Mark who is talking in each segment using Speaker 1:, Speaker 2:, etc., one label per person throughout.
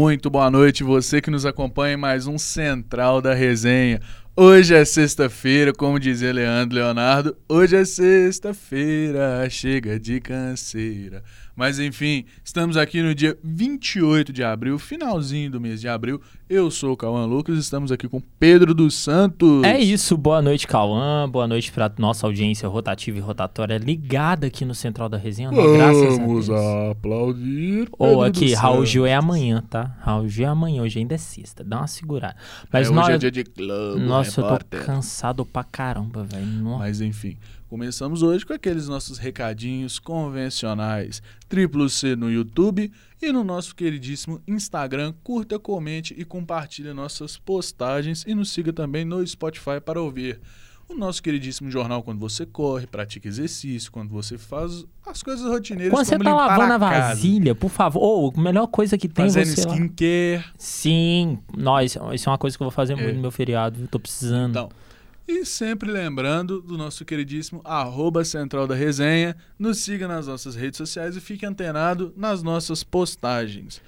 Speaker 1: Muito boa noite, você que nos acompanha em mais um Central da Resenha. Hoje é sexta-feira, como dizia Leandro Leonardo. Hoje é sexta-feira, chega de canseira. Mas enfim, estamos aqui no dia 28 de abril, finalzinho do mês de abril. Eu sou o Cauã Lucas, estamos aqui com Pedro dos Santos.
Speaker 2: É isso, boa noite, Cauã. Boa noite para nossa audiência rotativa e rotatória ligada aqui no Central da Resenha. Né?
Speaker 1: Graças Vamos a aplaudir.
Speaker 2: Ou aqui, Raul Gil é amanhã, tá? Raul Gil é amanhã, hoje ainda é sexta. Dá uma segurada. Mas
Speaker 1: é,
Speaker 2: nós...
Speaker 1: hoje é dia de clube,
Speaker 2: Nossa, repórter. eu tô cansado pra caramba, velho.
Speaker 1: Mas enfim, Começamos hoje com aqueles nossos recadinhos convencionais. Triplo C no YouTube e no nosso queridíssimo Instagram. Curta, comente e compartilhe nossas postagens e nos siga também no Spotify para ouvir o nosso queridíssimo jornal quando você corre, pratica exercício, quando você faz as coisas rotineiras.
Speaker 2: Quando você tá lavando a vasilha, por favor. Ou a melhor coisa que tem
Speaker 1: Fazendo
Speaker 2: você
Speaker 1: skincare.
Speaker 2: Sim, nós, isso é uma coisa que eu vou fazer é. muito no meu feriado, viu? Tô precisando.
Speaker 1: Então, e sempre lembrando do nosso queridíssimo arroba Central da Resenha. Nos siga nas nossas redes sociais e fique antenado nas nossas postagens.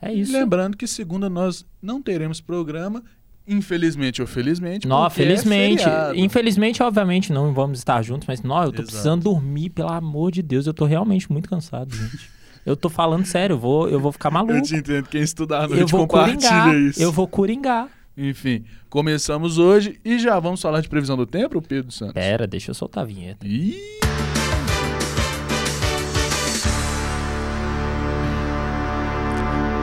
Speaker 2: É isso.
Speaker 1: Lembrando que segunda nós não teremos programa. Infelizmente ou felizmente.
Speaker 2: Não, é felizmente. É infelizmente, obviamente, não vamos estar juntos, mas não, eu tô Exato. precisando dormir, pelo amor de Deus. Eu tô realmente muito cansado, gente. Eu tô falando sério, eu vou, eu vou ficar maluco. Eu
Speaker 1: te entendo. Quem estudar à noite eu vou compartilha coringar, isso.
Speaker 2: Eu vou coringar.
Speaker 1: Enfim, começamos hoje e já vamos falar de previsão do tempo, Pedro Santos?
Speaker 2: Pera, deixa eu soltar a vinheta.
Speaker 1: Ih!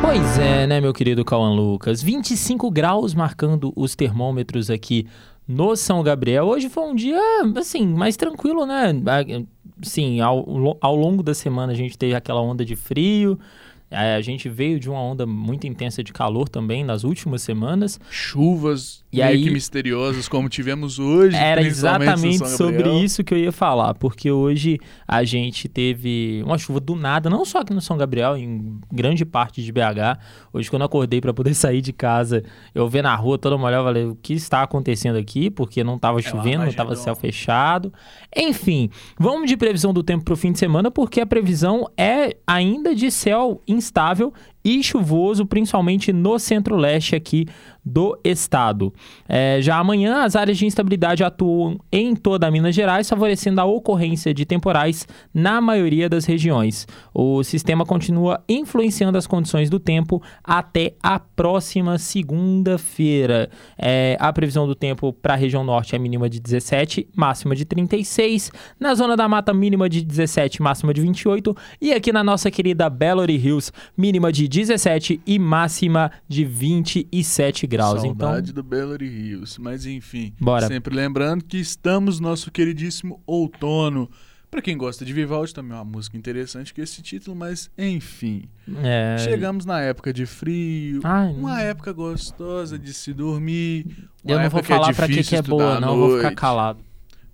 Speaker 2: Pois é, né, meu querido Cauã Lucas? 25 graus marcando os termômetros aqui no São Gabriel. Hoje foi um dia, assim, mais tranquilo, né? Sim, ao, ao longo da semana a gente teve aquela onda de frio, a gente veio de uma onda muito intensa de calor também nas últimas semanas.
Speaker 1: Chuvas e meio aí, que misteriosas como tivemos hoje.
Speaker 2: Era exatamente sobre isso que eu ia falar, porque hoje a gente teve uma chuva do nada, não só aqui no São Gabriel, em grande parte de BH. Hoje, quando eu acordei para poder sair de casa, eu vi na rua toda molhada, falei, o que está acontecendo aqui? Porque não estava é chovendo, não estava céu fechado. Enfim, vamos de previsão do tempo para o fim de semana, porque a previsão é ainda de céu instável e chuvoso, principalmente no centro-leste aqui do estado. É, já amanhã, as áreas de instabilidade atuam em toda Minas Gerais, favorecendo a ocorrência de temporais na maioria das regiões. O sistema continua influenciando as condições do tempo até a próxima segunda-feira. É, a previsão do tempo para a região norte é mínima de 17, máxima de 36. Na zona da mata, mínima de 17, máxima de 28. E aqui na nossa querida Belo Hills, mínima de 17 e máxima de 27 graus graus.
Speaker 1: Saudade
Speaker 2: então...
Speaker 1: do Belo Rios. Mas enfim,
Speaker 2: Bora.
Speaker 1: sempre lembrando que estamos no nosso queridíssimo outono. Para quem gosta de Vivaldi, também é uma música interessante com esse título, mas enfim.
Speaker 2: É...
Speaker 1: Chegamos na época de frio, Ai, uma não... época gostosa de se dormir.
Speaker 2: Eu não vou falar é para que, que é boa, não, eu vou ficar calado.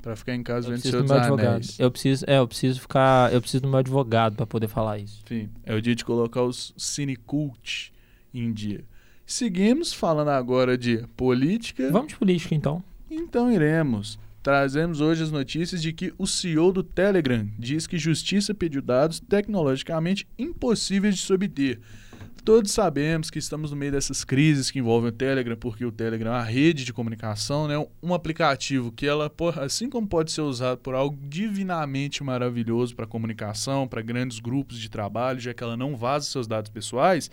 Speaker 1: Para ficar em casa vendo seus anéis.
Speaker 2: Eu preciso, é, eu preciso ficar, eu preciso do meu advogado para poder falar isso.
Speaker 1: Enfim, é o dia de colocar os cinecult em dia. Seguimos falando agora de política.
Speaker 2: Vamos de política então.
Speaker 1: Então iremos. Trazemos hoje as notícias de que o CEO do Telegram diz que justiça pediu dados tecnologicamente impossíveis de se obter. Todos sabemos que estamos no meio dessas crises que envolvem o Telegram, porque o Telegram é uma rede de comunicação, né? um aplicativo que ela, assim como pode ser usado por algo divinamente maravilhoso para comunicação, para grandes grupos de trabalho, já que ela não vaza seus dados pessoais,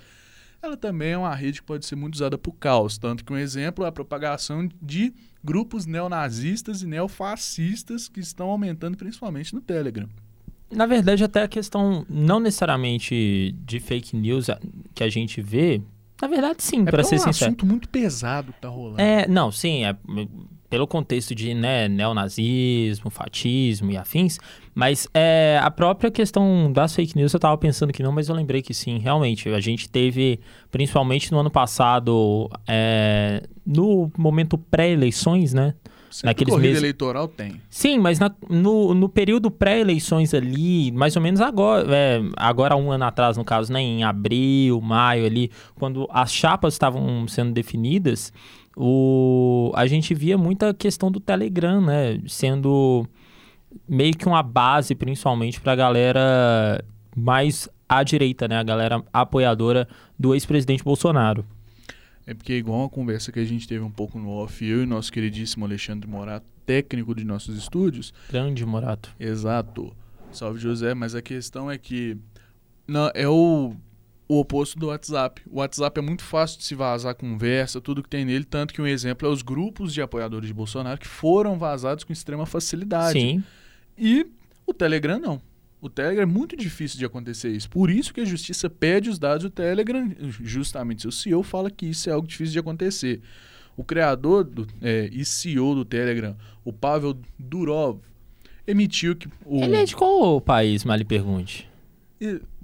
Speaker 1: ela também é uma rede que pode ser muito usada por caos. Tanto que um exemplo é a propagação de grupos neonazistas e neofascistas que estão aumentando principalmente no Telegram.
Speaker 2: Na verdade, até a questão não necessariamente de fake news que a gente vê, na verdade, sim, é para ser
Speaker 1: um
Speaker 2: sincero.
Speaker 1: É um assunto muito pesado que tá rolando.
Speaker 2: É, não, sim, é pelo contexto de né, neonazismo, fatismo e afins, mas é, a própria questão das fake news eu estava pensando que não, mas eu lembrei que sim, realmente. A gente teve, principalmente no ano passado, é, no momento pré-eleições, né?
Speaker 1: Sempre naqueles corrida meses... eleitoral tem.
Speaker 2: Sim, mas na, no, no período pré-eleições ali, mais ou menos agora, é, agora um ano atrás, no caso, né, em abril, maio ali, quando as chapas estavam sendo definidas, o, a gente via muita questão do Telegram, né? Sendo meio que uma base, principalmente, para a galera mais à direita, né? A galera apoiadora do ex-presidente Bolsonaro.
Speaker 1: É porque, igual uma conversa que a gente teve um pouco no off, eu e nosso queridíssimo Alexandre Morato, técnico de nossos estúdios.
Speaker 2: Grande Morato.
Speaker 1: Exato. Salve José, mas a questão é que não, é o, o oposto do WhatsApp. O WhatsApp é muito fácil de se vazar conversa, tudo que tem nele, tanto que um exemplo é os grupos de apoiadores de Bolsonaro que foram vazados com extrema facilidade.
Speaker 2: Sim.
Speaker 1: E o Telegram não. O Telegram é muito difícil de acontecer isso. Por isso que a justiça pede os dados do Telegram. Justamente o CEO fala que isso é algo difícil de acontecer. O criador do, é, e CEO do Telegram, o Pavel Durov, emitiu que. O...
Speaker 2: Ele é de qual país, mal lhe pergunte?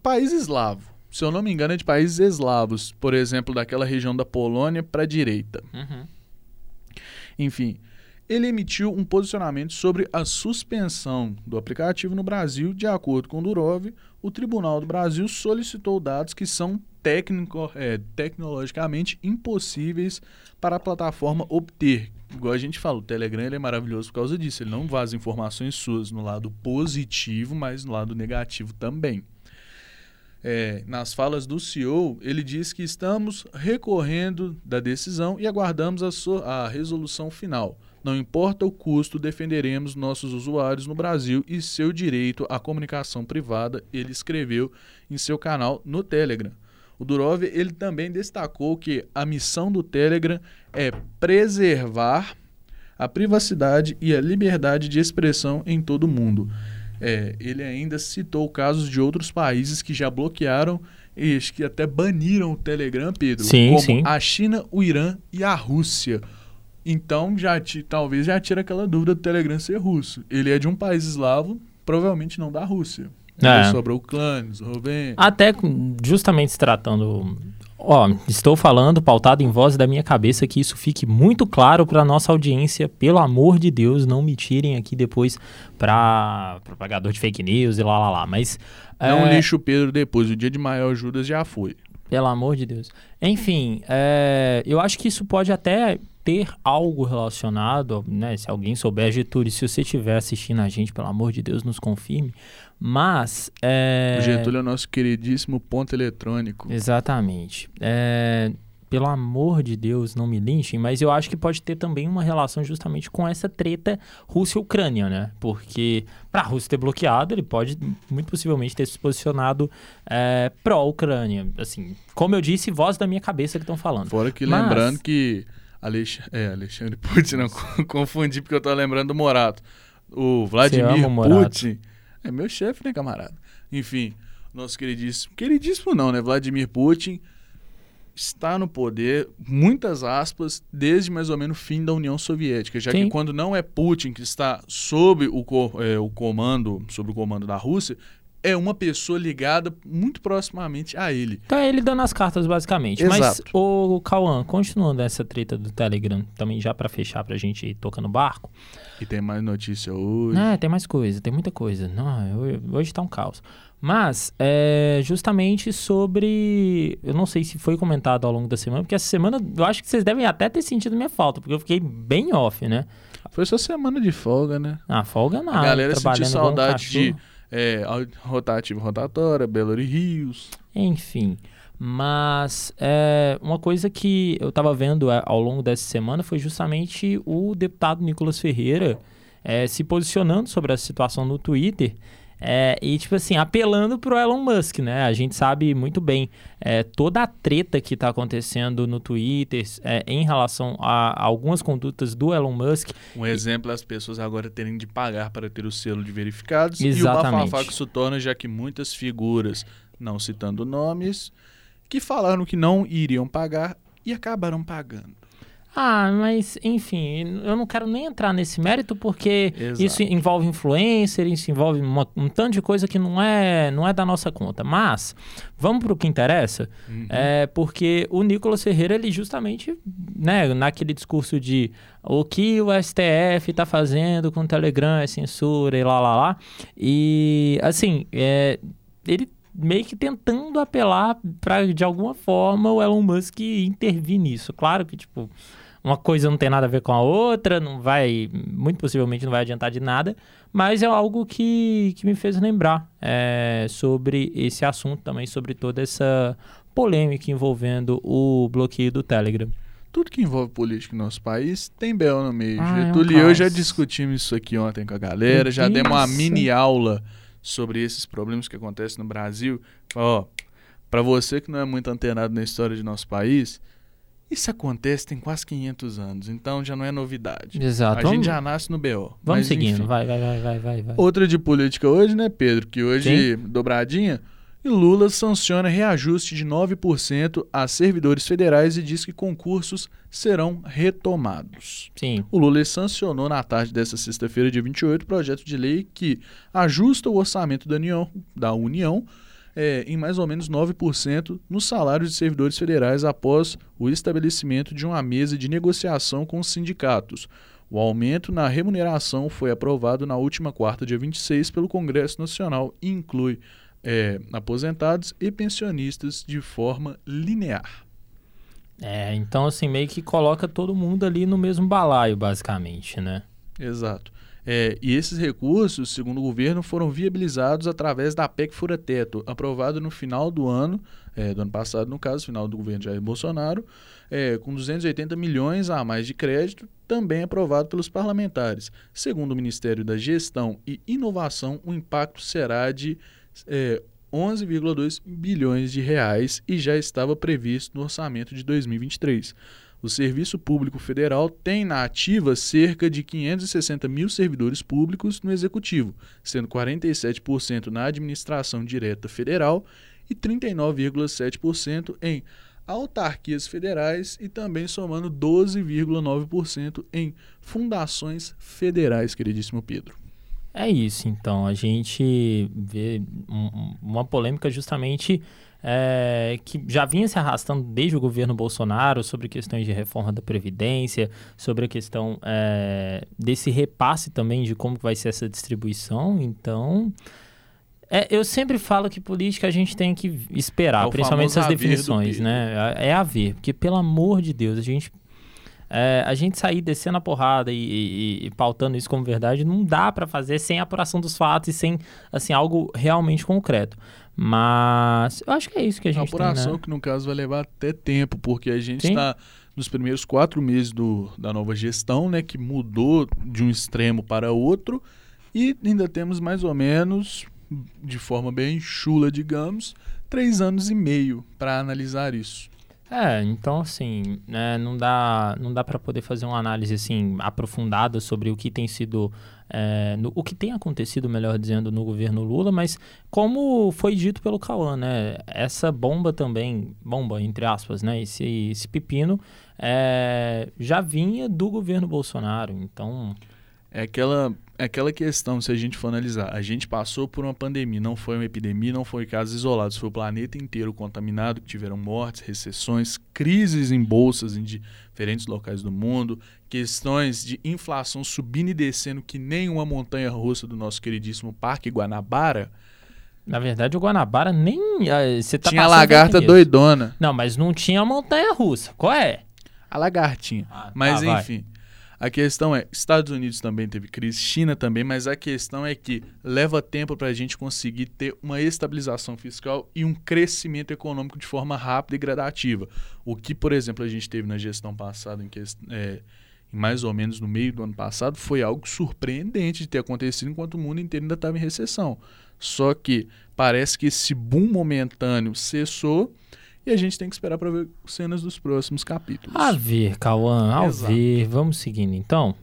Speaker 1: País eslavo. Se eu não me engano, é de países eslavos. Por exemplo, daquela região da Polônia para a direita.
Speaker 2: Uhum.
Speaker 1: Enfim, ele emitiu um posicionamento sobre a suspensão do aplicativo no Brasil. De acordo com Durov, o Tribunal do Brasil solicitou dados que são técnico, é, tecnologicamente impossíveis para a plataforma obter. Igual a gente fala, o Telegram é maravilhoso por causa disso. Ele não vaza informações suas no lado positivo, mas no lado negativo também. É, nas falas do CEO, ele diz que estamos recorrendo da decisão e aguardamos a, so a resolução final. Não importa o custo, defenderemos nossos usuários no Brasil e seu direito à comunicação privada, ele escreveu em seu canal no Telegram. O Durov ele também destacou que a missão do Telegram é preservar a privacidade e a liberdade de expressão em todo o mundo. É, ele ainda citou casos de outros países que já bloquearam e que até baniram o Telegram, Pedro,
Speaker 2: sim,
Speaker 1: como
Speaker 2: sim.
Speaker 1: a China, o Irã e a Rússia. Então, já te, talvez já tira aquela dúvida do Telegram ser russo. Ele é de um país eslavo, provavelmente não da Rússia. É. Sobre a Ucrânia, Eslovênia.
Speaker 2: Até justamente se tratando. Ó, estou falando pautado em voz da minha cabeça que isso fique muito claro para nossa audiência. Pelo amor de Deus, não me tirem aqui depois para propagador de fake news e lá lá lá. Mas.
Speaker 1: Não é... lixo Pedro depois, o dia de maior Judas já foi.
Speaker 2: Pelo amor de Deus. Enfim, é, eu acho que isso pode até ter algo relacionado, né? Se alguém souber, Getúlio, se você estiver assistindo a gente, pelo amor de Deus, nos confirme. Mas. É...
Speaker 1: O Getúlio é o nosso queridíssimo ponto eletrônico.
Speaker 2: Exatamente. É... Pelo amor de Deus, não me linchem, mas eu acho que pode ter também uma relação justamente com essa treta Rússia-Ucrânia, né? Porque para a Rússia ter bloqueado, ele pode muito possivelmente ter se posicionado é, pró-Ucrânia. Assim, como eu disse, voz da minha cabeça que estão falando.
Speaker 1: Fora que mas... lembrando que Alex... É, Alexandre Putin, não confundi porque eu tô lembrando do Morato. O Vladimir Putin é meu chefe, né, camarada? Enfim, nosso queridíssimo, queridíssimo não, né, Vladimir Putin está no poder, muitas aspas, desde mais ou menos o fim da União Soviética, já Sim. que quando não é Putin que está sob o, é, o comando, sob o comando da Rússia, é uma pessoa ligada muito proximamente a ele.
Speaker 2: Então é ele dando as cartas, basicamente. Exato. Mas, o Cauã, continuando essa treta do Telegram, também já para fechar pra gente ir tocando barco.
Speaker 1: E tem mais notícia hoje.
Speaker 2: É, tem mais coisa, tem muita coisa. Não, hoje tá um caos. Mas, é justamente sobre. Eu não sei se foi comentado ao longo da semana, porque essa semana eu acho que vocês devem até ter sentido minha falta, porque eu fiquei bem off, né?
Speaker 1: Foi só semana de folga, né?
Speaker 2: Ah, folga nada.
Speaker 1: A galera sentiu saudade de é, rotativo rotatória, Belo Rios.
Speaker 2: Enfim. Mas é, uma coisa que eu estava vendo é, ao longo dessa semana foi justamente o deputado Nicolas Ferreira é, se posicionando sobre a situação no Twitter é, e, tipo assim, apelando pro Elon Musk, né? A gente sabe muito bem é, toda a treta que está acontecendo no Twitter é, em relação a, a, algumas condutas do Elon Musk.
Speaker 1: Um exemplo é as pessoas agora terem de pagar para ter o selo de verificados. Exatamente. E o bafafá que isso torna, já que muitas figuras, não citando nomes, que falaram que não iriam pagar e acabaram pagando.
Speaker 2: Ah, mas enfim, eu não quero nem entrar nesse mérito porque Exato. isso envolve influencer, isso envolve uma, um tanto de coisa que não é, não é da nossa conta. Mas vamos para o que interessa, uhum. é porque o Nicolas Ferreira ele justamente, né, naquele discurso de o que o STF está fazendo com o Telegram é censura e lá lá lá e assim, é, ele meio que tentando apelar para de alguma forma o Elon Musk intervir nisso. Claro que tipo uma coisa não tem nada a ver com a outra, não vai, muito possivelmente não vai adiantar de nada, mas é algo que, que me fez lembrar é, sobre esse assunto também, sobre toda essa polêmica envolvendo o bloqueio do Telegram.
Speaker 1: Tudo que envolve política no nosso país tem Bel no meio. Ah, Getúlio é um e eu já discutimos isso aqui ontem com a galera, já demos uma mini aula sobre esses problemas que acontecem no Brasil. Ó, para você que não é muito antenado na história de nosso país, isso acontece tem quase 500 anos, então já não é novidade.
Speaker 2: Exato.
Speaker 1: A vamos, gente já nasce no BO.
Speaker 2: Vamos mas, seguindo, vai, vai, vai, vai, vai, vai.
Speaker 1: Outra de política hoje, né, Pedro? Que hoje, Sim. dobradinha, e Lula sanciona reajuste de 9% a servidores federais e diz que concursos serão retomados.
Speaker 2: Sim.
Speaker 1: O Lula sancionou na tarde desta sexta-feira, dia 28, o projeto de lei que ajusta o orçamento da União, da União é, em mais ou menos 9% nos salários de servidores federais após o estabelecimento de uma mesa de negociação com os sindicatos. O aumento na remuneração foi aprovado na última quarta, dia 26, pelo Congresso Nacional e inclui é, aposentados e pensionistas de forma linear.
Speaker 2: É, então assim, meio que coloca todo mundo ali no mesmo balaio, basicamente, né?
Speaker 1: Exato. É, e esses recursos, segundo o governo, foram viabilizados através da PEC Fura Teto, aprovado no final do ano, é, do ano passado, no caso, final do governo Jair Bolsonaro, é, com 280 milhões a mais de crédito, também aprovado pelos parlamentares. Segundo o Ministério da Gestão e Inovação, o impacto será de é, 11,2 bilhões de reais e já estava previsto no orçamento de 2023. O Serviço Público Federal tem na ativa cerca de 560 mil servidores públicos no Executivo, sendo 47% na administração direta federal e 39,7% em autarquias federais e também somando 12,9% em fundações federais, queridíssimo Pedro.
Speaker 2: É isso, então. A gente vê um, uma polêmica justamente é, que já vinha se arrastando desde o governo Bolsonaro sobre questões de reforma da Previdência, sobre a questão é, desse repasse também de como vai ser essa distribuição. Então, é, eu sempre falo que política a gente tem que esperar, é principalmente essas definições, né? É, é a ver, porque pelo amor de Deus, a gente é, a gente sair descendo a porrada e, e, e, pautando isso como verdade não dá para fazer sem apuração dos fatos e sem assim algo realmente concreto. Mas eu acho que é isso que a gente a
Speaker 1: apuração
Speaker 2: tem, né?
Speaker 1: que no caso vai levar até tempo, porque a gente está nos primeiros quatro meses do, da nova gestão, né, que mudou de um extremo para outro, e ainda temos mais ou menos, de forma bem chula, digamos, três anos e meio para analisar isso.
Speaker 2: É, então assim, né, não dá, não dá para poder fazer uma análise assim aprofundada sobre o que tem sido, é, no, o que tem acontecido, melhor dizendo, no governo Lula, mas como foi dito pelo Cauã, né, essa bomba também, bomba entre aspas, né, esse, esse pepino é, já vinha do governo Bolsonaro, então
Speaker 1: é aquela, aquela questão, se a gente for analisar, a gente passou por uma pandemia, não foi uma epidemia, não foi casos isolados, foi o planeta inteiro contaminado, que tiveram mortes, recessões, crises em bolsas em diferentes locais do mundo, questões de inflação subindo e descendo que nem uma montanha russa do nosso queridíssimo Parque Guanabara.
Speaker 2: Na verdade, o Guanabara nem. Ah, você tá
Speaker 1: tinha a lagarta doidona.
Speaker 2: Não, mas não tinha montanha russa. Qual é?
Speaker 1: A lagartinha. Ah, mas tá, enfim. Vai. A questão é, Estados Unidos também teve crise, China também, mas a questão é que leva tempo para a gente conseguir ter uma estabilização fiscal e um crescimento econômico de forma rápida e gradativa. O que, por exemplo, a gente teve na gestão passada, em, que, é, mais ou menos no meio do ano passado, foi algo surpreendente de ter acontecido enquanto o mundo inteiro ainda estava em recessão. Só que parece que esse boom momentâneo cessou e a gente tem que esperar para ver cenas dos próximos capítulos.
Speaker 2: A ver, Cauã, a ver. Vamos seguindo então.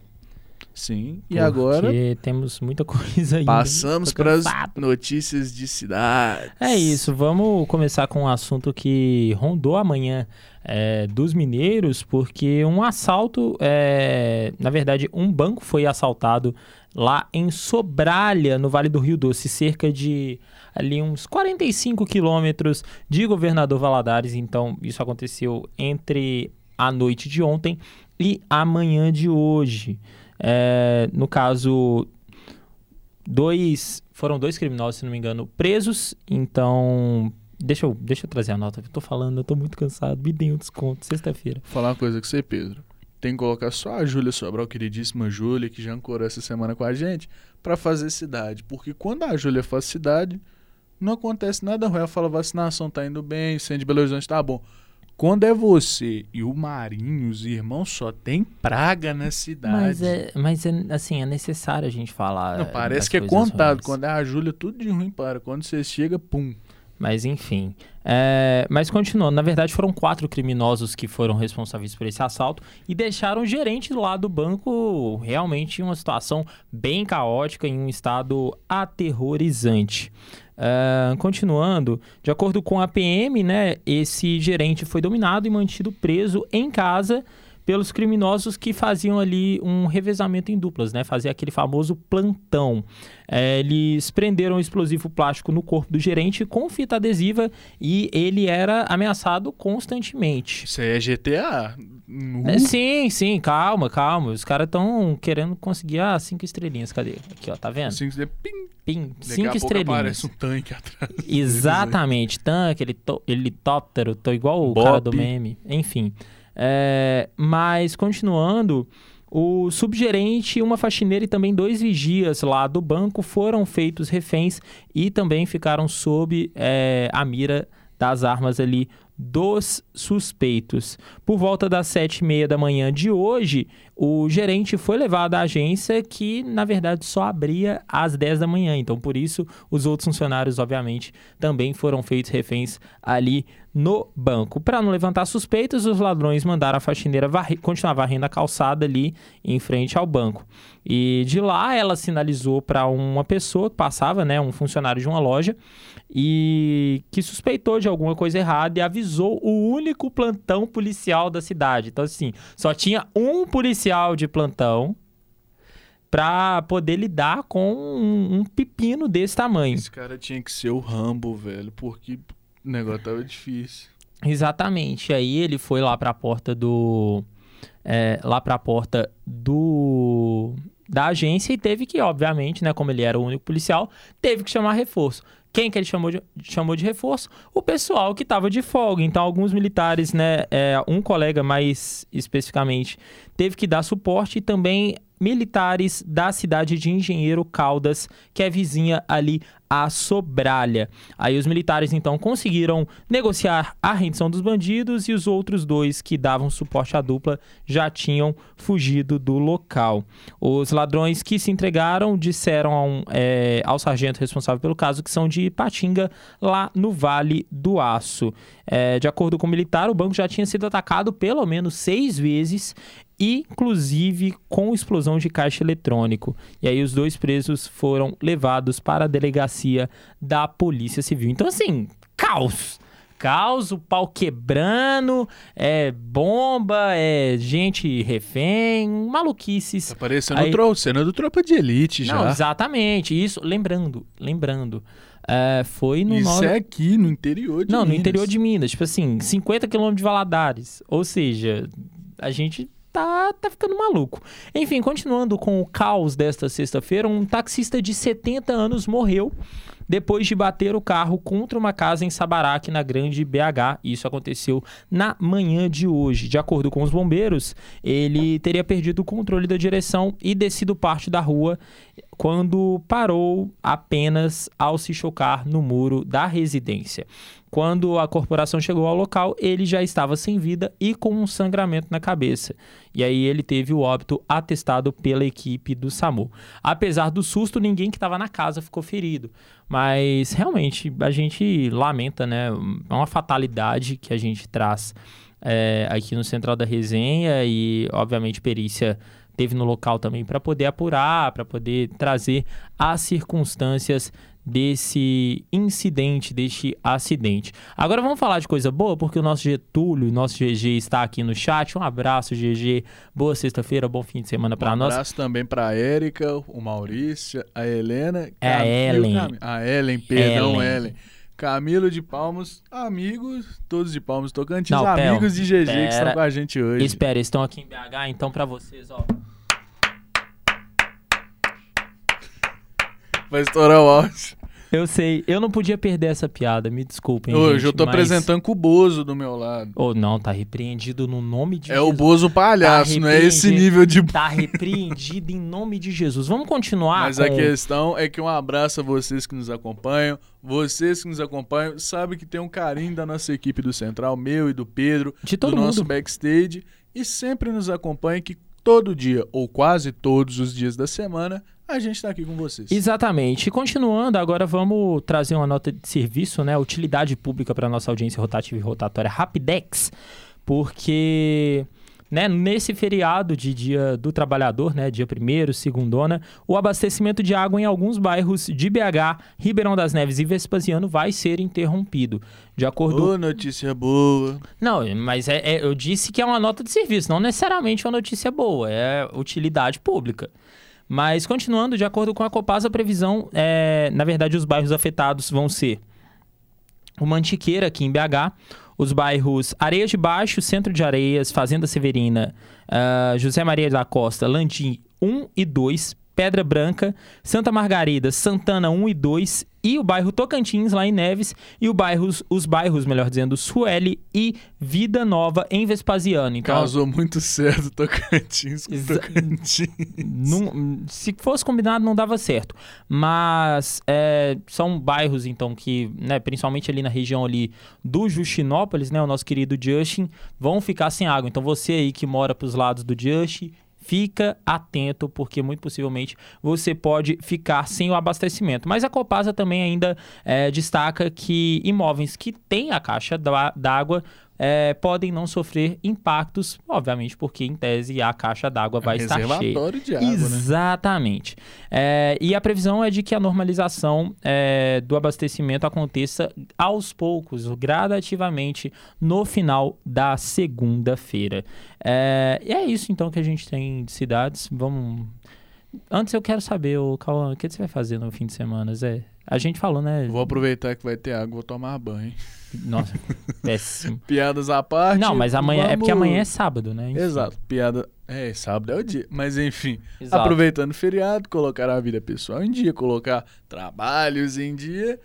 Speaker 1: Sim, e agora.
Speaker 2: temos muita coisa aí.
Speaker 1: Passamos para as notícias de cidade.
Speaker 2: É isso, vamos começar com um assunto que rondou amanhã é, dos mineiros, porque um assalto, é, na verdade, um banco foi assaltado lá em Sobralha, no Vale do Rio Doce, cerca de ali uns 45 quilômetros de Governador Valadares. Então, isso aconteceu entre a noite de ontem e a manhã de hoje. É, no caso, dois foram dois criminosos, se não me engano, presos. Então, deixa eu, deixa eu trazer a nota. Eu tô falando, eu tô muito cansado. Me deem um desconto, sexta-feira.
Speaker 1: Falar uma coisa com você, Pedro. tem que colocar só a Júlia Sobral, queridíssima Júlia, que já ancorou essa semana com a gente, para fazer cidade. Porque quando a Júlia faz cidade, não acontece nada ruim. Ela fala, vacinação tá indo bem, centro de Belo Horizonte tá bom. Quando é você e o Marinho, os irmãos, só tem praga na cidade.
Speaker 2: Mas, é, mas é, assim, é necessário a gente falar.
Speaker 1: Não, parece que é contado. Ruins. Quando é a Júlia, tudo de ruim para. Quando você chega, pum.
Speaker 2: Mas enfim. É, mas continuando, na verdade foram quatro criminosos que foram responsáveis por esse assalto e deixaram o gerente lá do banco realmente em uma situação bem caótica, em um estado aterrorizante. Uh, continuando, de acordo com a PM, né, esse gerente foi dominado e mantido preso em casa pelos criminosos que faziam ali um revezamento em duplas, né? Fazia aquele famoso plantão. É, eles prenderam um explosivo plástico no corpo do gerente com fita adesiva e ele era ameaçado constantemente.
Speaker 1: Isso aí é GTA?
Speaker 2: É, sim, sim, calma, calma. Os caras estão querendo conseguir as cinco estrelinhas. Cadê? Aqui, ó, tá vendo?
Speaker 1: Cinco, pim.
Speaker 2: Pim, cinco estrelinhas.
Speaker 1: Parece um tanque atrás.
Speaker 2: Exatamente, tanque, helicóptero, tô igual o Bob. cara do meme. Enfim. É, mas, continuando, o subgerente, uma faxineira e também dois vigias lá do banco foram feitos reféns e também ficaram sob é, a mira das armas ali dos suspeitos. Por volta das sete e meia da manhã de hoje, o gerente foi levado à agência que, na verdade, só abria às 10 da manhã. Então, por isso, os outros funcionários, obviamente, também foram feitos reféns ali no banco. Para não levantar suspeitas, os ladrões mandaram a faxineira continuar varrendo a calçada ali em frente ao banco. E de lá, ela sinalizou para uma pessoa que passava, né, um funcionário de uma loja, e que suspeitou de alguma coisa errada e avisou o único plantão policial da cidade. Então, assim, só tinha um policial de plantão para poder lidar com um, um, pepino desse tamanho.
Speaker 1: Esse cara tinha que ser o Rambo, velho, porque o negócio tava difícil.
Speaker 2: Exatamente. Aí ele foi lá para a porta do é, lá para a porta do da agência e teve que, obviamente, né, como ele era o único policial, teve que chamar reforço. Quem que ele chamou de, chamou de reforço? O pessoal que estava de folga. Então, alguns militares, né, é, um colega mais especificamente, teve que dar suporte e também militares da cidade de Engenheiro Caldas, que é vizinha ali a Sobralha. Aí os militares então conseguiram negociar a rendição dos bandidos e os outros dois que davam suporte à dupla já tinham fugido do local. Os ladrões que se entregaram disseram ao, é, ao sargento responsável pelo caso que são de Patinga, lá no Vale do Aço. É, de acordo com o militar, o banco já tinha sido atacado pelo menos seis vezes inclusive com explosão de caixa eletrônico. E aí os dois presos foram levados para a delegacia da Polícia Civil. Então, assim, caos! Caos, o pau quebrando, é bomba, é gente refém, maluquices.
Speaker 1: Tá parecendo aí... cena do Tropa de Elite já.
Speaker 2: Não, exatamente, isso. Lembrando, lembrando. É, foi no
Speaker 1: Isso é aqui, no interior de
Speaker 2: Não,
Speaker 1: Minas.
Speaker 2: no interior de Minas. Tipo assim, 50 quilômetros de Valadares. Ou seja, a gente tá, tá ficando maluco. Enfim, continuando com o caos desta sexta-feira, um taxista de 70 anos morreu depois de bater o carro contra uma casa em Sabarac, na Grande BH. Isso aconteceu na manhã de hoje. De acordo com os bombeiros, ele teria perdido o controle da direção e descido parte da rua quando parou apenas ao se chocar no muro da residência. Quando a corporação chegou ao local, ele já estava sem vida e com um sangramento na cabeça. E aí ele teve o óbito atestado pela equipe do SAMU. Apesar do susto, ninguém que estava na casa ficou ferido. Mas realmente a gente lamenta, né? É uma fatalidade que a gente traz é, aqui no Central da Resenha e, obviamente, perícia teve no local também para poder apurar, para poder trazer as circunstâncias desse incidente, deste acidente. Agora vamos falar de coisa boa, porque o nosso Getúlio, nosso GG está aqui no chat. Um abraço, GG. Boa sexta-feira, bom fim de semana para
Speaker 1: um
Speaker 2: nós.
Speaker 1: Um abraço também para a Érica, o Maurício, a Helena,
Speaker 2: é a Ellen.
Speaker 1: A Ellen, perdão, Ellen. Ellen. Camilo de Palmos, amigos, todos de Palmos Tocantins, Não, amigos de GG pera, que estão com a gente hoje.
Speaker 2: Espera, estão aqui em BH, então para vocês, ó.
Speaker 1: Vai estourar o áudio.
Speaker 2: Eu sei, eu não podia perder essa piada, me desculpem.
Speaker 1: Hoje
Speaker 2: gente,
Speaker 1: eu tô
Speaker 2: mas...
Speaker 1: apresentando com o Bozo do meu lado.
Speaker 2: Ou oh, não, tá repreendido no nome de
Speaker 1: é
Speaker 2: Jesus.
Speaker 1: É o Bozo palhaço, tá não é esse nível de.
Speaker 2: Tá repreendido em nome de Jesus. Vamos continuar.
Speaker 1: Mas
Speaker 2: com...
Speaker 1: a questão é que um abraço a vocês que nos acompanham. Vocês que nos acompanham sabem que tem um carinho da nossa equipe do Central, meu e do Pedro,
Speaker 2: de todo
Speaker 1: do
Speaker 2: mundo.
Speaker 1: nosso backstage. E sempre nos acompanha que todo dia, ou quase todos os dias da semana, a gente está aqui com vocês.
Speaker 2: Exatamente. E continuando, agora vamos trazer uma nota de serviço, né? Utilidade pública para nossa audiência rotativa e rotatória Rapidex, porque né, nesse feriado de Dia do Trabalhador, né, dia 1 segundona, o abastecimento de água em alguns bairros de BH, Ribeirão das Neves e Vespasiano vai ser interrompido. De acordo...
Speaker 1: Ô, notícia boa.
Speaker 2: Não, mas é, é, eu disse que é uma nota de serviço, não necessariamente uma notícia boa, é utilidade pública. Mas continuando, de acordo com a Copasa, a previsão, é, na verdade, os bairros afetados vão ser o Mantiqueira, aqui em BH, os bairros Areias de Baixo, Centro de Areias, Fazenda Severina, uh, José Maria da Costa, Landim 1 e 2, Pedra Branca, Santa Margarida, Santana 1 e 2 e o bairro Tocantins, lá em Neves, e o bairro, os bairros, melhor dizendo, Sueli e Vida Nova, em Vespasiano. Então,
Speaker 1: Causou muito certo Tocantins com Tocantins.
Speaker 2: Não, se fosse combinado, não dava certo. Mas é, são bairros, então, que, né, principalmente ali na região ali do Justinópolis, né, o nosso querido Justin, vão ficar sem água. Então, você aí que mora para os lados do Justin, Fica atento, porque muito possivelmente você pode ficar sem o abastecimento. Mas a Copasa também ainda é, destaca que imóveis que têm a caixa d'água é, podem não sofrer impactos, obviamente, porque em tese a caixa d'água vai
Speaker 1: é
Speaker 2: estar cheia.
Speaker 1: de água,
Speaker 2: Exatamente.
Speaker 1: Né?
Speaker 2: É, e a previsão é de que a normalização é, do abastecimento aconteça aos poucos, gradativamente, no final da segunda-feira. É, e é isso então que a gente tem de cidades. Vamos. Antes eu quero saber, o Cauã, o que você vai fazer no fim de semana, Zé? A gente falou, né?
Speaker 1: Vou aproveitar que vai ter água, vou tomar banho.
Speaker 2: Nossa, péssimo.
Speaker 1: Piadas à parte.
Speaker 2: Não, mas amanhã vamos... é porque amanhã é sábado, né?
Speaker 1: Enfim. Exato. Piada. É, sábado é o dia. Mas enfim, Exato. aproveitando o feriado, colocar a vida pessoal em dia, colocar trabalhos em dia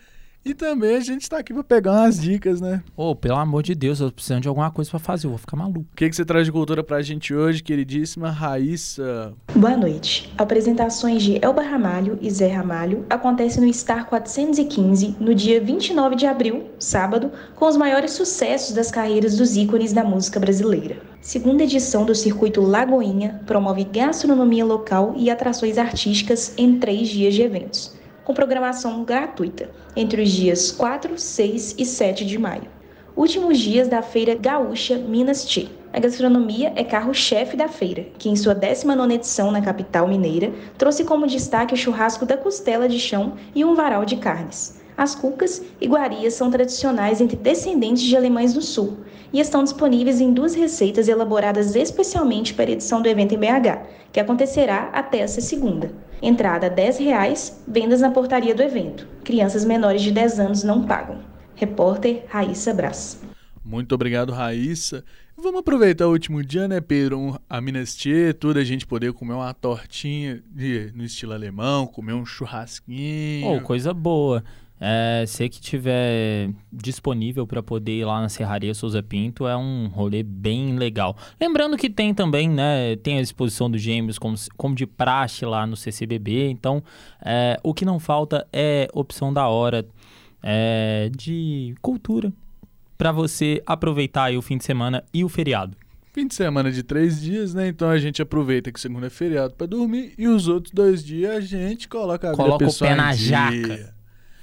Speaker 1: e também a gente tá aqui pra pegar umas dicas, né?
Speaker 2: Ô, oh, pelo amor de Deus, eu tô precisando de alguma coisa para fazer, eu vou ficar maluco.
Speaker 1: O que, que você traz de cultura pra gente hoje, queridíssima Raíssa?
Speaker 3: Boa noite. Apresentações de Elba Ramalho e Zé Ramalho acontecem no Star 415 no dia 29 de abril, sábado, com os maiores sucessos das carreiras dos ícones da música brasileira. Segunda edição do Circuito Lagoinha promove gastronomia local e atrações artísticas em três dias de eventos com programação gratuita, entre os dias 4, 6 e 7 de maio. Últimos dias da Feira Gaúcha Minas Tea. A gastronomia é carro-chefe da feira, que em sua 19 edição na capital mineira trouxe como destaque o churrasco da costela de chão e um varal de carnes. As cucas iguarias são tradicionais entre descendentes de alemães do sul e estão disponíveis em duas receitas elaboradas especialmente para a edição do evento em BH, que acontecerá até essa segunda. Entrada R$ 10,00, vendas na portaria do evento. Crianças menores de 10 anos não pagam. Repórter Raíssa Brás.
Speaker 1: Muito obrigado, Raíssa. Vamos aproveitar o último dia, né, Pedro? a Minas tudo a gente poder comer uma tortinha de, no estilo alemão, comer um churrasquinho.
Speaker 2: Oh, coisa boa. É, se que tiver disponível para poder ir lá na Serraria Souza Pinto, é um rolê bem legal. Lembrando que tem também, né, tem a exposição dos gêmeos como, como de praxe lá no CCBB, então é, o que não falta é opção da hora é, de cultura para você aproveitar o fim de semana e o feriado.
Speaker 1: Fim de semana de três dias, né? Então a gente aproveita que segunda é feriado para dormir e os outros dois dias a gente coloca a
Speaker 2: coloca o pé na
Speaker 1: dia.
Speaker 2: jaca.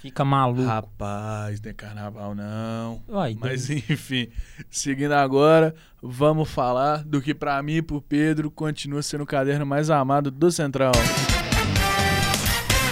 Speaker 2: Fica maluco.
Speaker 1: Rapaz, não é carnaval não. Mas enfim, seguindo agora, vamos falar do que para mim e pro Pedro continua sendo o caderno mais amado do Central.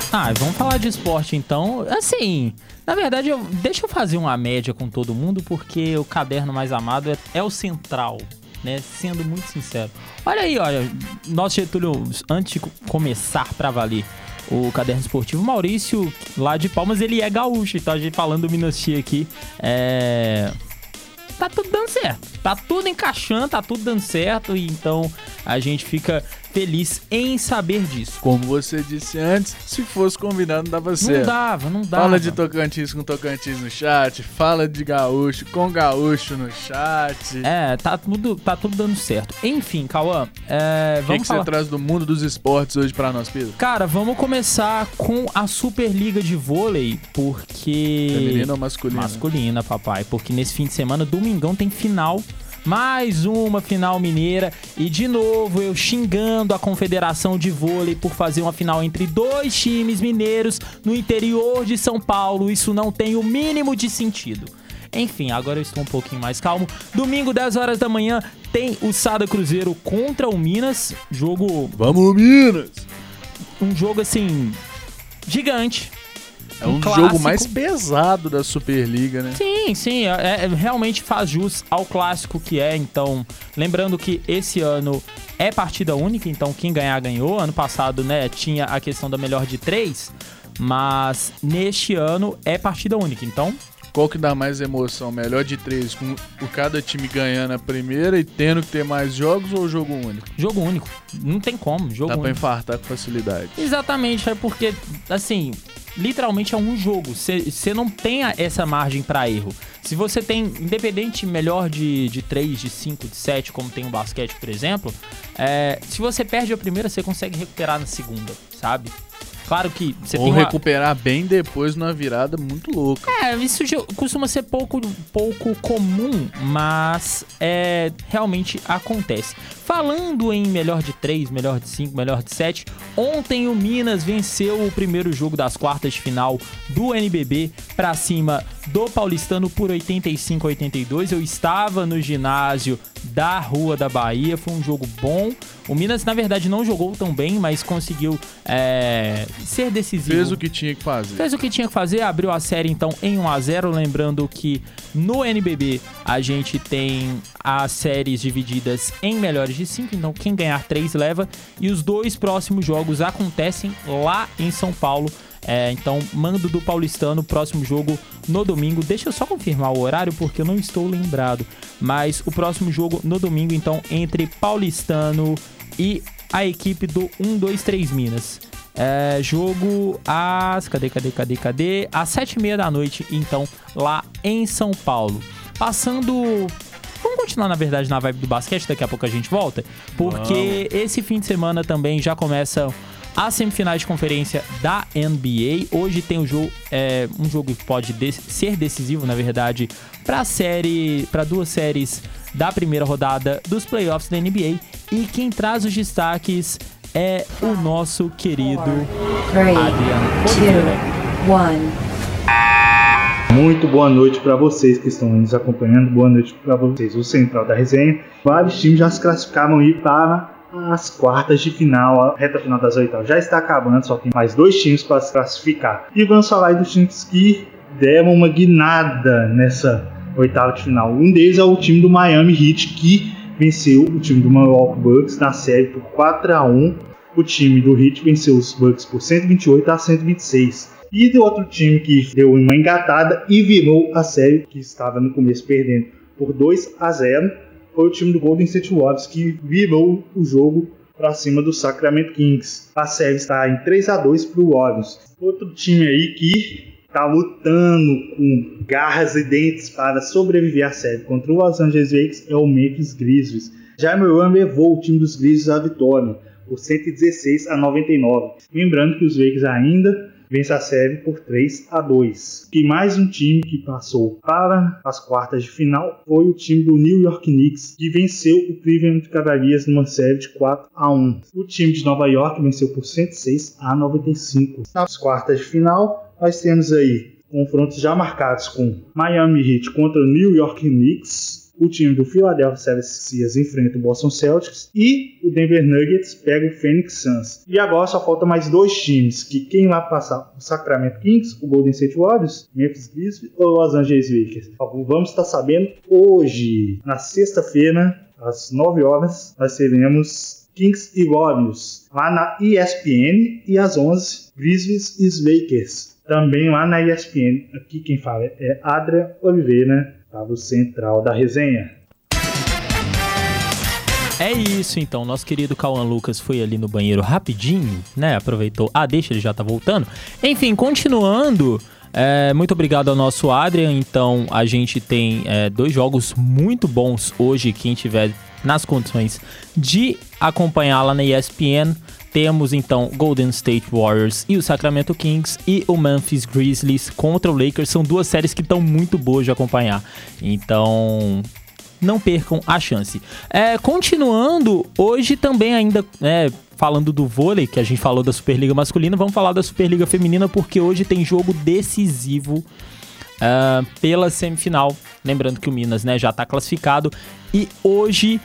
Speaker 2: Ah, vamos falar de esporte então. Assim, na verdade, eu, deixa eu fazer uma média com todo mundo, porque o caderno mais amado é, é o Central. Né, sendo muito sincero. Olha aí, olha, nosso Getúlio, antes de começar para valer, o Caderno Esportivo. Maurício, lá de Palmas, ele é gaúcho, então a gente falando do Minas Tia aqui, é... Tá tudo dando certo, tá tudo encaixando, tá tudo dando certo, e então a gente fica feliz em saber disso.
Speaker 1: Como você disse antes, se fosse combinado não dava certo.
Speaker 2: Não dava, não dava.
Speaker 1: Fala de Tocantins com Tocantins no chat, fala de Gaúcho com Gaúcho no chat.
Speaker 2: É, tá tudo, tá tudo dando certo. Enfim, Cauã, é, vamos
Speaker 1: O que, que
Speaker 2: falar...
Speaker 1: você traz do mundo dos esportes hoje para nós, Pedro?
Speaker 2: Cara, vamos começar com a Superliga de vôlei, porque...
Speaker 1: Feminina ou masculina?
Speaker 2: Masculina, papai. Porque nesse fim de semana, domingão, tem final mais uma final mineira e de novo eu xingando a Confederação de Vôlei por fazer uma final entre dois times mineiros no interior de São Paulo. Isso não tem o mínimo de sentido. Enfim, agora eu estou um pouquinho mais calmo. Domingo, 10 horas da manhã, tem o Sada Cruzeiro contra o Minas. Jogo.
Speaker 1: Vamos, Minas!
Speaker 2: Um jogo assim. gigante
Speaker 1: é um, um jogo mais pesado da Superliga, né?
Speaker 2: Sim, sim. É, é, realmente faz jus ao clássico que é. Então, lembrando que esse ano é partida única, então quem ganhar ganhou. Ano passado, né, tinha a questão da melhor de três, mas neste ano é partida única. Então,
Speaker 1: qual que dá mais emoção? Melhor de três, com o cada time ganhando a primeira e tendo que ter mais jogos ou jogo único?
Speaker 2: Jogo único. Não tem como. Jogo
Speaker 1: dá
Speaker 2: único.
Speaker 1: pra infartar com facilidade.
Speaker 2: Exatamente, é porque, assim, literalmente é um jogo. Você não tem essa margem para erro. Se você tem, independente melhor de, de 3, de 5, de 7, como tem o basquete, por exemplo, é, se você perde a primeira, você consegue recuperar na segunda, sabe? Claro que você
Speaker 1: Ou
Speaker 2: tem
Speaker 1: uma... recuperar bem depois numa virada muito louca.
Speaker 2: É, isso costuma ser pouco, pouco comum, mas é, realmente acontece. Falando em melhor de 3, melhor de 5, melhor de 7, ontem o Minas venceu o primeiro jogo das quartas de final do NBB para cima do Paulistano por 85 a 82. Eu estava no ginásio da Rua da Bahia, foi um jogo bom. O Minas, na verdade, não jogou tão bem, mas conseguiu é, ser decisivo.
Speaker 1: Fez o que tinha que fazer.
Speaker 2: Fez o que tinha que fazer, abriu a série então em 1 a 0 Lembrando que no NBB a gente tem as séries divididas em melhores de 5, então quem ganhar 3 leva. E os dois próximos jogos acontecem lá em São Paulo. É, então, mando do Paulistano, próximo jogo no domingo. Deixa eu só confirmar o horário porque eu não estou lembrado. Mas o próximo jogo no domingo, então, entre Paulistano e a equipe do 1, 2, 3 Minas. É, jogo às. Cadê, cadê, cadê, cadê? Às sete e meia da noite, então, lá em São Paulo. Passando. Vamos continuar, na verdade, na vibe do basquete, daqui a pouco a gente volta. Porque Vamos. esse fim de semana também já começa as semifinais de conferência da NBA. Hoje tem um jogo, é, um jogo que pode de ser decisivo, na verdade, para série, para duas séries da primeira rodada dos playoffs da NBA. E quem traz os destaques é o nosso querido Adriano
Speaker 4: Muito boa noite para vocês que estão nos acompanhando. Boa noite para vocês, o Central da Resenha. Vários times já se classificaram aí para as quartas de final, a reta final das oitavas já está acabando, só tem mais dois times para se classificar. E vamos falar aí dos times que deram uma guinada nessa oitava de final. Um deles é o time do Miami Heat, que venceu o time do Milwaukee Bucks na série por 4 a 1. O time do Heat venceu os Bucks por 128 a 126. E do outro time que deu uma engatada e virou a série que estava no começo perdendo por 2 a 0 foi o time do Golden State Warriors que virou o jogo para cima do Sacramento Kings. A série está em 3 a 2 para o Warriors. Outro time aí que está lutando com garras e dentes para sobreviver à série contra o Los Angeles Lakers é o Memphis Grizzlies. Jaime Run levou o time dos Grizzlies à vitória por 116 a 99. Lembrando que os Lakers ainda vence a série por 3 a 2. E mais um time que passou para as quartas de final foi o time do New York Knicks, que venceu o Cleveland Cavaliers numa série de 4 a 1. O time de Nova York venceu por 106 a 95. Nas quartas de final, nós temos aí confrontos já marcados com Miami Heat contra o New York Knicks, o time do Philadelphia 76ers enfrenta o Boston Celtics e o Denver Nuggets pega o Phoenix Suns. E agora só falta mais dois times, que quem vai passar? O Sacramento Kings, o Golden State Warriors, Memphis Grizzlies ou Los Angeles Lakers? Vamos estar sabendo hoje, na sexta-feira, às 9 horas, nós teremos Kings e Warriors lá na ESPN e às 11 Grizzlies e Lakers também lá na ESPN. Aqui quem fala é Adria Oliveira para o central da resenha.
Speaker 2: É isso então, nosso querido Cauã Lucas foi ali no banheiro rapidinho, né? Aproveitou. Ah, deixa, ele já tá voltando. Enfim, continuando. É, muito obrigado ao nosso Adrian. Então, a gente tem é, dois jogos muito bons hoje. Quem tiver nas condições de acompanhar lá na ESPN, temos então Golden State Warriors e o Sacramento Kings e o Memphis Grizzlies contra o Lakers. São duas séries que estão muito boas de acompanhar. Então, não percam a chance. É, continuando, hoje também ainda, é, falando do vôlei, que a gente falou da Superliga masculina, vamos falar da Superliga feminina, porque hoje tem jogo decisivo uh, pela semifinal. Lembrando que o Minas né, já está classificado. E hoje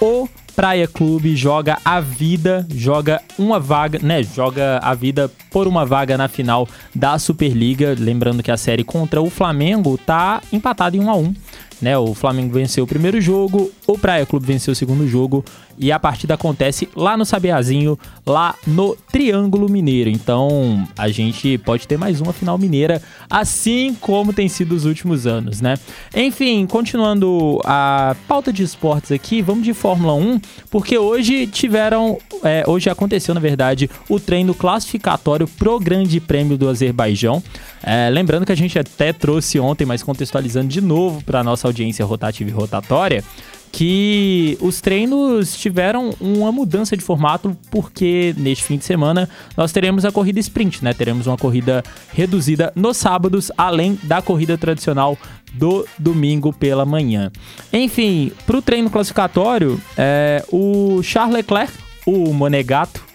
Speaker 2: o Praia Clube joga a vida, joga uma vaga, né? Joga a vida por uma vaga na final da Superliga. Lembrando que a série contra o Flamengo tá empatada em 1 a 1 né? O Flamengo venceu o primeiro jogo, o Praia Clube venceu o segundo jogo e a partida acontece lá no Sabiazinho, lá no Triângulo Mineiro. Então a gente pode ter mais uma final mineira, assim como tem sido os últimos anos, né? Enfim, continuando a pauta de esportes aqui, vamos de Fórmula 1, porque hoje tiveram, é, hoje aconteceu na verdade o treino classificatório pro Grande Prêmio do Azerbaijão. É, lembrando que a gente até trouxe ontem, mas contextualizando de novo para nossa audiência rotativa e rotatória, que os treinos tiveram uma mudança de formato, porque neste fim de semana nós teremos a corrida sprint, né? Teremos uma corrida reduzida nos sábados, além da corrida tradicional do domingo pela manhã. Enfim, para o treino classificatório, é, o Charles Leclerc, o Monegato,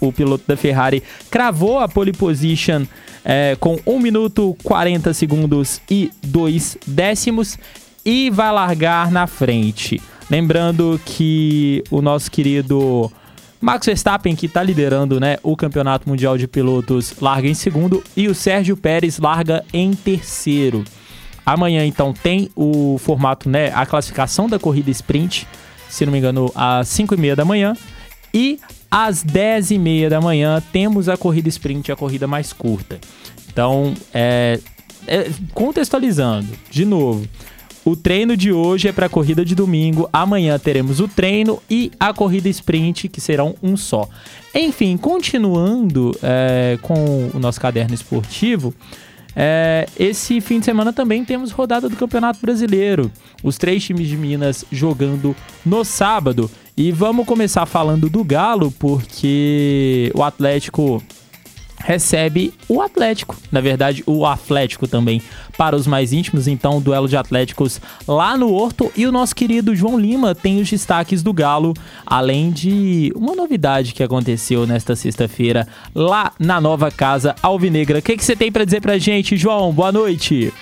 Speaker 2: o piloto da Ferrari, cravou a pole position é, com 1 minuto 40 segundos e 2 décimos e vai largar na frente. Lembrando que o nosso querido Max Verstappen, que está liderando né, o Campeonato Mundial de Pilotos, larga em segundo e o Sérgio Pérez larga em terceiro. Amanhã, então, tem o formato, né, a classificação da corrida sprint, se não me engano, às 5 e meia da manhã. E às 10 e meia da manhã temos a corrida sprint, a corrida mais curta. Então, é, é, contextualizando, de novo, o treino de hoje é para a corrida de domingo. Amanhã teremos o treino e a corrida sprint, que serão um só. Enfim, continuando é, com o nosso caderno esportivo. É, esse fim de semana também temos rodada do Campeonato Brasileiro. Os três times de Minas jogando no sábado. E vamos começar falando do Galo, porque o Atlético recebe o Atlético, na verdade o Atlético também para os mais íntimos, então duelo de Atléticos lá no Horto e o nosso querido João Lima tem os destaques do Galo, além de uma novidade que aconteceu nesta sexta-feira lá na nova casa Alvinegra. O que, que você tem para dizer pra gente, João? Boa noite.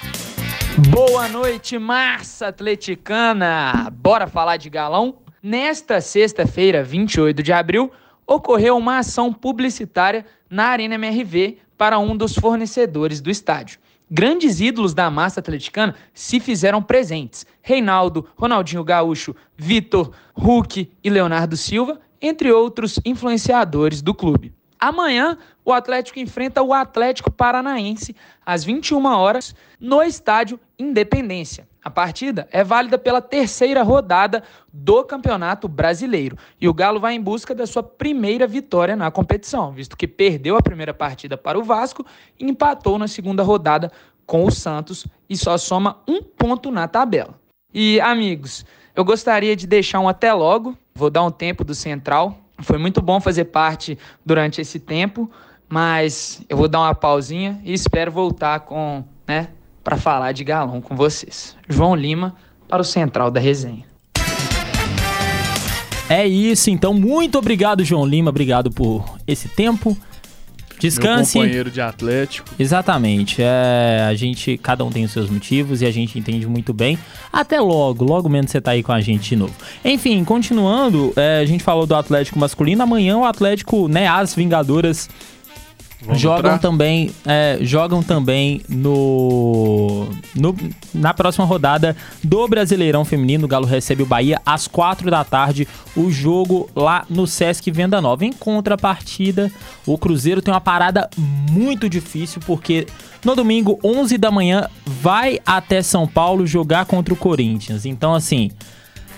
Speaker 5: Boa noite, massa atleticana! Bora falar de galão? Nesta sexta-feira, 28 de abril, ocorreu uma ação publicitária na Arena MRV para um dos fornecedores do estádio. Grandes ídolos da massa atleticana se fizeram presentes: Reinaldo, Ronaldinho Gaúcho, Vitor, Hulk e Leonardo Silva, entre outros influenciadores do clube. Amanhã, o Atlético enfrenta o Atlético Paranaense às 21 horas no estádio Independência. A partida é válida pela terceira rodada do Campeonato Brasileiro e o Galo vai em busca da sua primeira vitória na competição, visto que perdeu a primeira partida para o Vasco e empatou na segunda rodada com o Santos e só soma um ponto na tabela. E amigos, eu gostaria de deixar um até logo, vou dar um tempo do Central. Foi muito bom fazer parte durante esse tempo, mas eu vou dar uma pausinha e espero voltar com, né, para falar de galão com vocês. João Lima para o Central da Resenha.
Speaker 2: É isso, então. Muito obrigado, João Lima. Obrigado por esse tempo. Descanse.
Speaker 1: Meu companheiro de Atlético.
Speaker 2: Exatamente. É, a gente, cada um tem os seus motivos e a gente entende muito bem. Até logo, logo menos você tá aí com a gente de novo. Enfim, continuando, é, a gente falou do Atlético masculino. Amanhã o Atlético, né, as Vingadoras Vamos jogam também, é, jogam também no, no, na próxima rodada do Brasileirão Feminino. O Galo recebe o Bahia às quatro da tarde. O jogo lá no Sesc Venda Nova. Em contrapartida, o Cruzeiro tem uma parada muito difícil porque no domingo, 11 da manhã, vai até São Paulo jogar contra o Corinthians. Então, assim,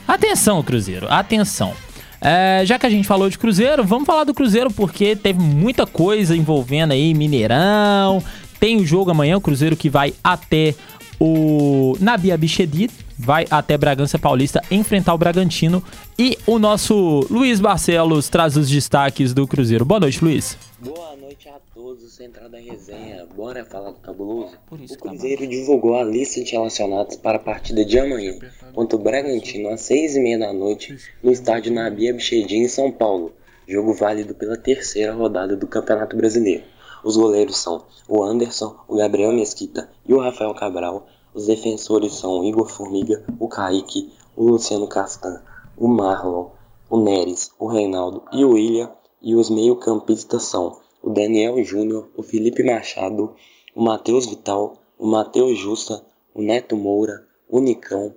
Speaker 2: Atenção, Cruzeiro, atenção. É, já que a gente falou de Cruzeiro, vamos falar do Cruzeiro porque teve muita coisa envolvendo aí Mineirão. Tem o jogo amanhã, o Cruzeiro que vai até o Nabi Abichedid, vai até Bragança Paulista enfrentar o Bragantino. E o nosso Luiz Barcelos traz os destaques do Cruzeiro. Boa noite, Luiz.
Speaker 6: Boa noite a todos, Central da Resenha. Bora falar do cabuloso? o Cruzeiro divulgou a lista de relacionados para a partida de amanhã contra o Bragantino às seis e meia da noite no estádio Nabi Abichedin, em São Paulo. Jogo válido pela terceira rodada do Campeonato Brasileiro. Os goleiros são o Anderson, o Gabriel Mesquita e o Rafael Cabral. Os defensores são o Igor Formiga, o Kaique, o Luciano Castan, o Marlon, o Neres, o Reinaldo e o William. E os meio-campistas são o Daniel Júnior, o Felipe Machado, o Matheus Vital, o Matheus Justa, o Neto Moura, o Nicão,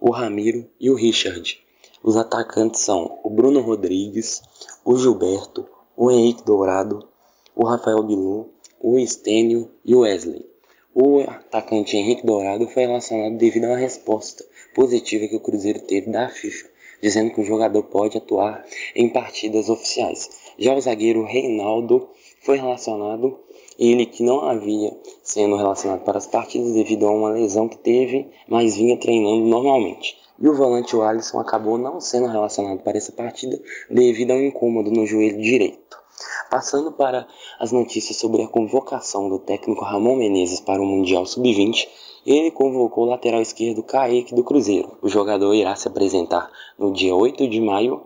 Speaker 6: o Ramiro e o Richard. Os atacantes são o Bruno Rodrigues, o Gilberto, o Henrique Dourado, o Rafael Bilu, o Estênio e o Wesley. O atacante Henrique Dourado foi relacionado devido a uma resposta positiva que o Cruzeiro teve da FIFA, dizendo que o jogador pode atuar em partidas oficiais. Já o zagueiro Reinaldo foi relacionado, ele que não havia sendo relacionado para as partidas devido a uma lesão que teve, mas vinha treinando normalmente. E o volante Alisson acabou não sendo relacionado para essa partida devido a um incômodo no joelho direito. Passando para as notícias sobre a convocação do técnico Ramon Menezes para o Mundial Sub-20, ele convocou o lateral esquerdo Kaique do Cruzeiro. O jogador irá se apresentar no dia 8 de maio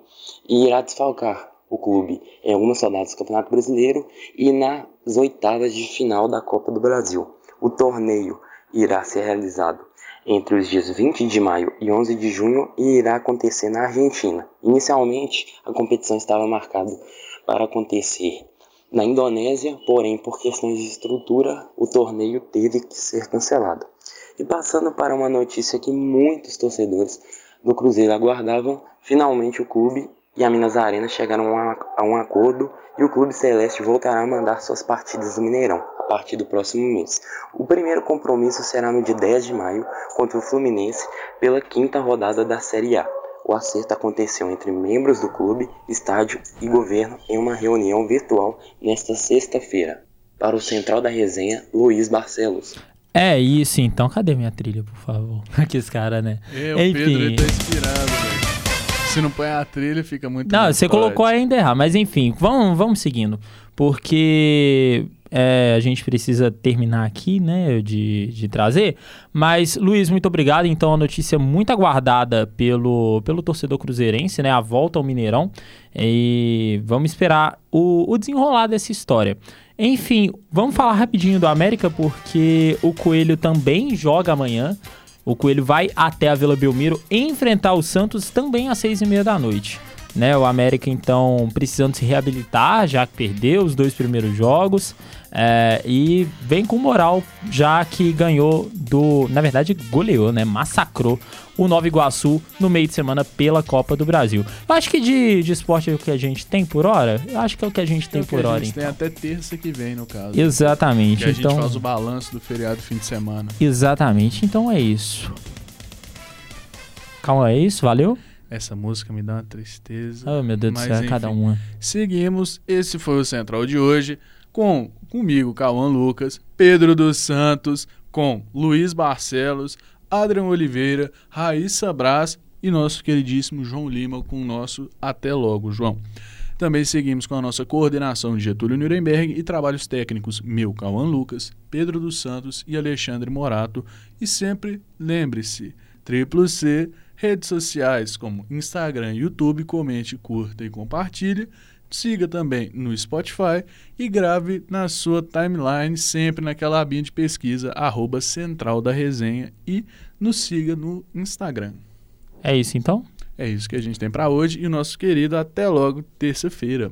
Speaker 6: e irá desfalcar o clube em algumas rodadas do Campeonato Brasileiro e nas oitavas de final da Copa do Brasil. O torneio irá ser realizado entre os dias 20 de maio e 11 de junho e irá acontecer na Argentina. Inicialmente, a competição estava marcada para acontecer na Indonésia, porém, por questões de estrutura, o torneio teve que ser cancelado. E passando para uma notícia que muitos torcedores do Cruzeiro aguardavam, finalmente o clube e a Minas Arena chegaram a um acordo e o Clube Celeste voltará a mandar suas partidas do Mineirão a partir do próximo mês. O primeiro compromisso será no dia 10 de maio contra o Fluminense pela quinta rodada da Série A. O acerto aconteceu entre membros do clube, estádio e governo em uma reunião virtual nesta sexta-feira. Para o Central da Resenha, Luiz Barcelos.
Speaker 2: É isso, então. Cadê minha trilha, por favor? Aqui os caras, né?
Speaker 1: É, o Enfim. Pedro ele tá inspirado, velho. Se não põe a trilha, fica muito.
Speaker 2: Não, você colocou ainda errar, mas enfim, vamos, vamos seguindo. Porque é, a gente precisa terminar aqui, né, de, de trazer. Mas, Luiz, muito obrigado. Então, a notícia muito aguardada pelo, pelo torcedor cruzeirense, né, a volta ao Mineirão. E vamos esperar o, o desenrolar dessa história. Enfim, vamos falar rapidinho do América, porque o Coelho também joga amanhã. O Coelho vai até a Vila Belmiro enfrentar o Santos também às seis e meia da noite né? O América então precisando se reabilitar, já que perdeu os dois primeiros jogos. É, e vem com moral, já que ganhou do. Na verdade, goleou, né? Massacrou o Nova Iguaçu no meio de semana pela Copa do Brasil. Eu acho que de, de esporte é o que a gente tem por hora. Eu acho que é o que a gente tem é por hora. A gente
Speaker 1: então. tem até terça que vem, no caso.
Speaker 2: Exatamente.
Speaker 1: Que a
Speaker 2: então...
Speaker 1: gente faz o balanço do feriado fim de semana.
Speaker 2: Exatamente. Então é isso. Calma, é isso? Valeu?
Speaker 1: Essa música me dá uma tristeza.
Speaker 2: Oh, meu Deus do céu, enfim, cada uma.
Speaker 1: Seguimos. Esse foi o Central de hoje. Com comigo, Cauã Lucas, Pedro dos Santos, com Luiz Barcelos, Adriano Oliveira, Raíssa Brás e nosso queridíssimo João Lima com o nosso Até Logo, João. Também seguimos com a nossa coordenação de Getúlio Nuremberg e trabalhos técnicos meu, Cauã Lucas, Pedro dos Santos e Alexandre Morato. E sempre lembre-se, triplo C Redes sociais como Instagram YouTube, comente, curta e compartilhe. Siga também no Spotify e grave na sua timeline, sempre naquela abinha de pesquisa, arroba Central da Resenha e nos siga no Instagram.
Speaker 2: É isso então?
Speaker 1: É isso que a gente tem para hoje e o nosso querido até logo terça-feira.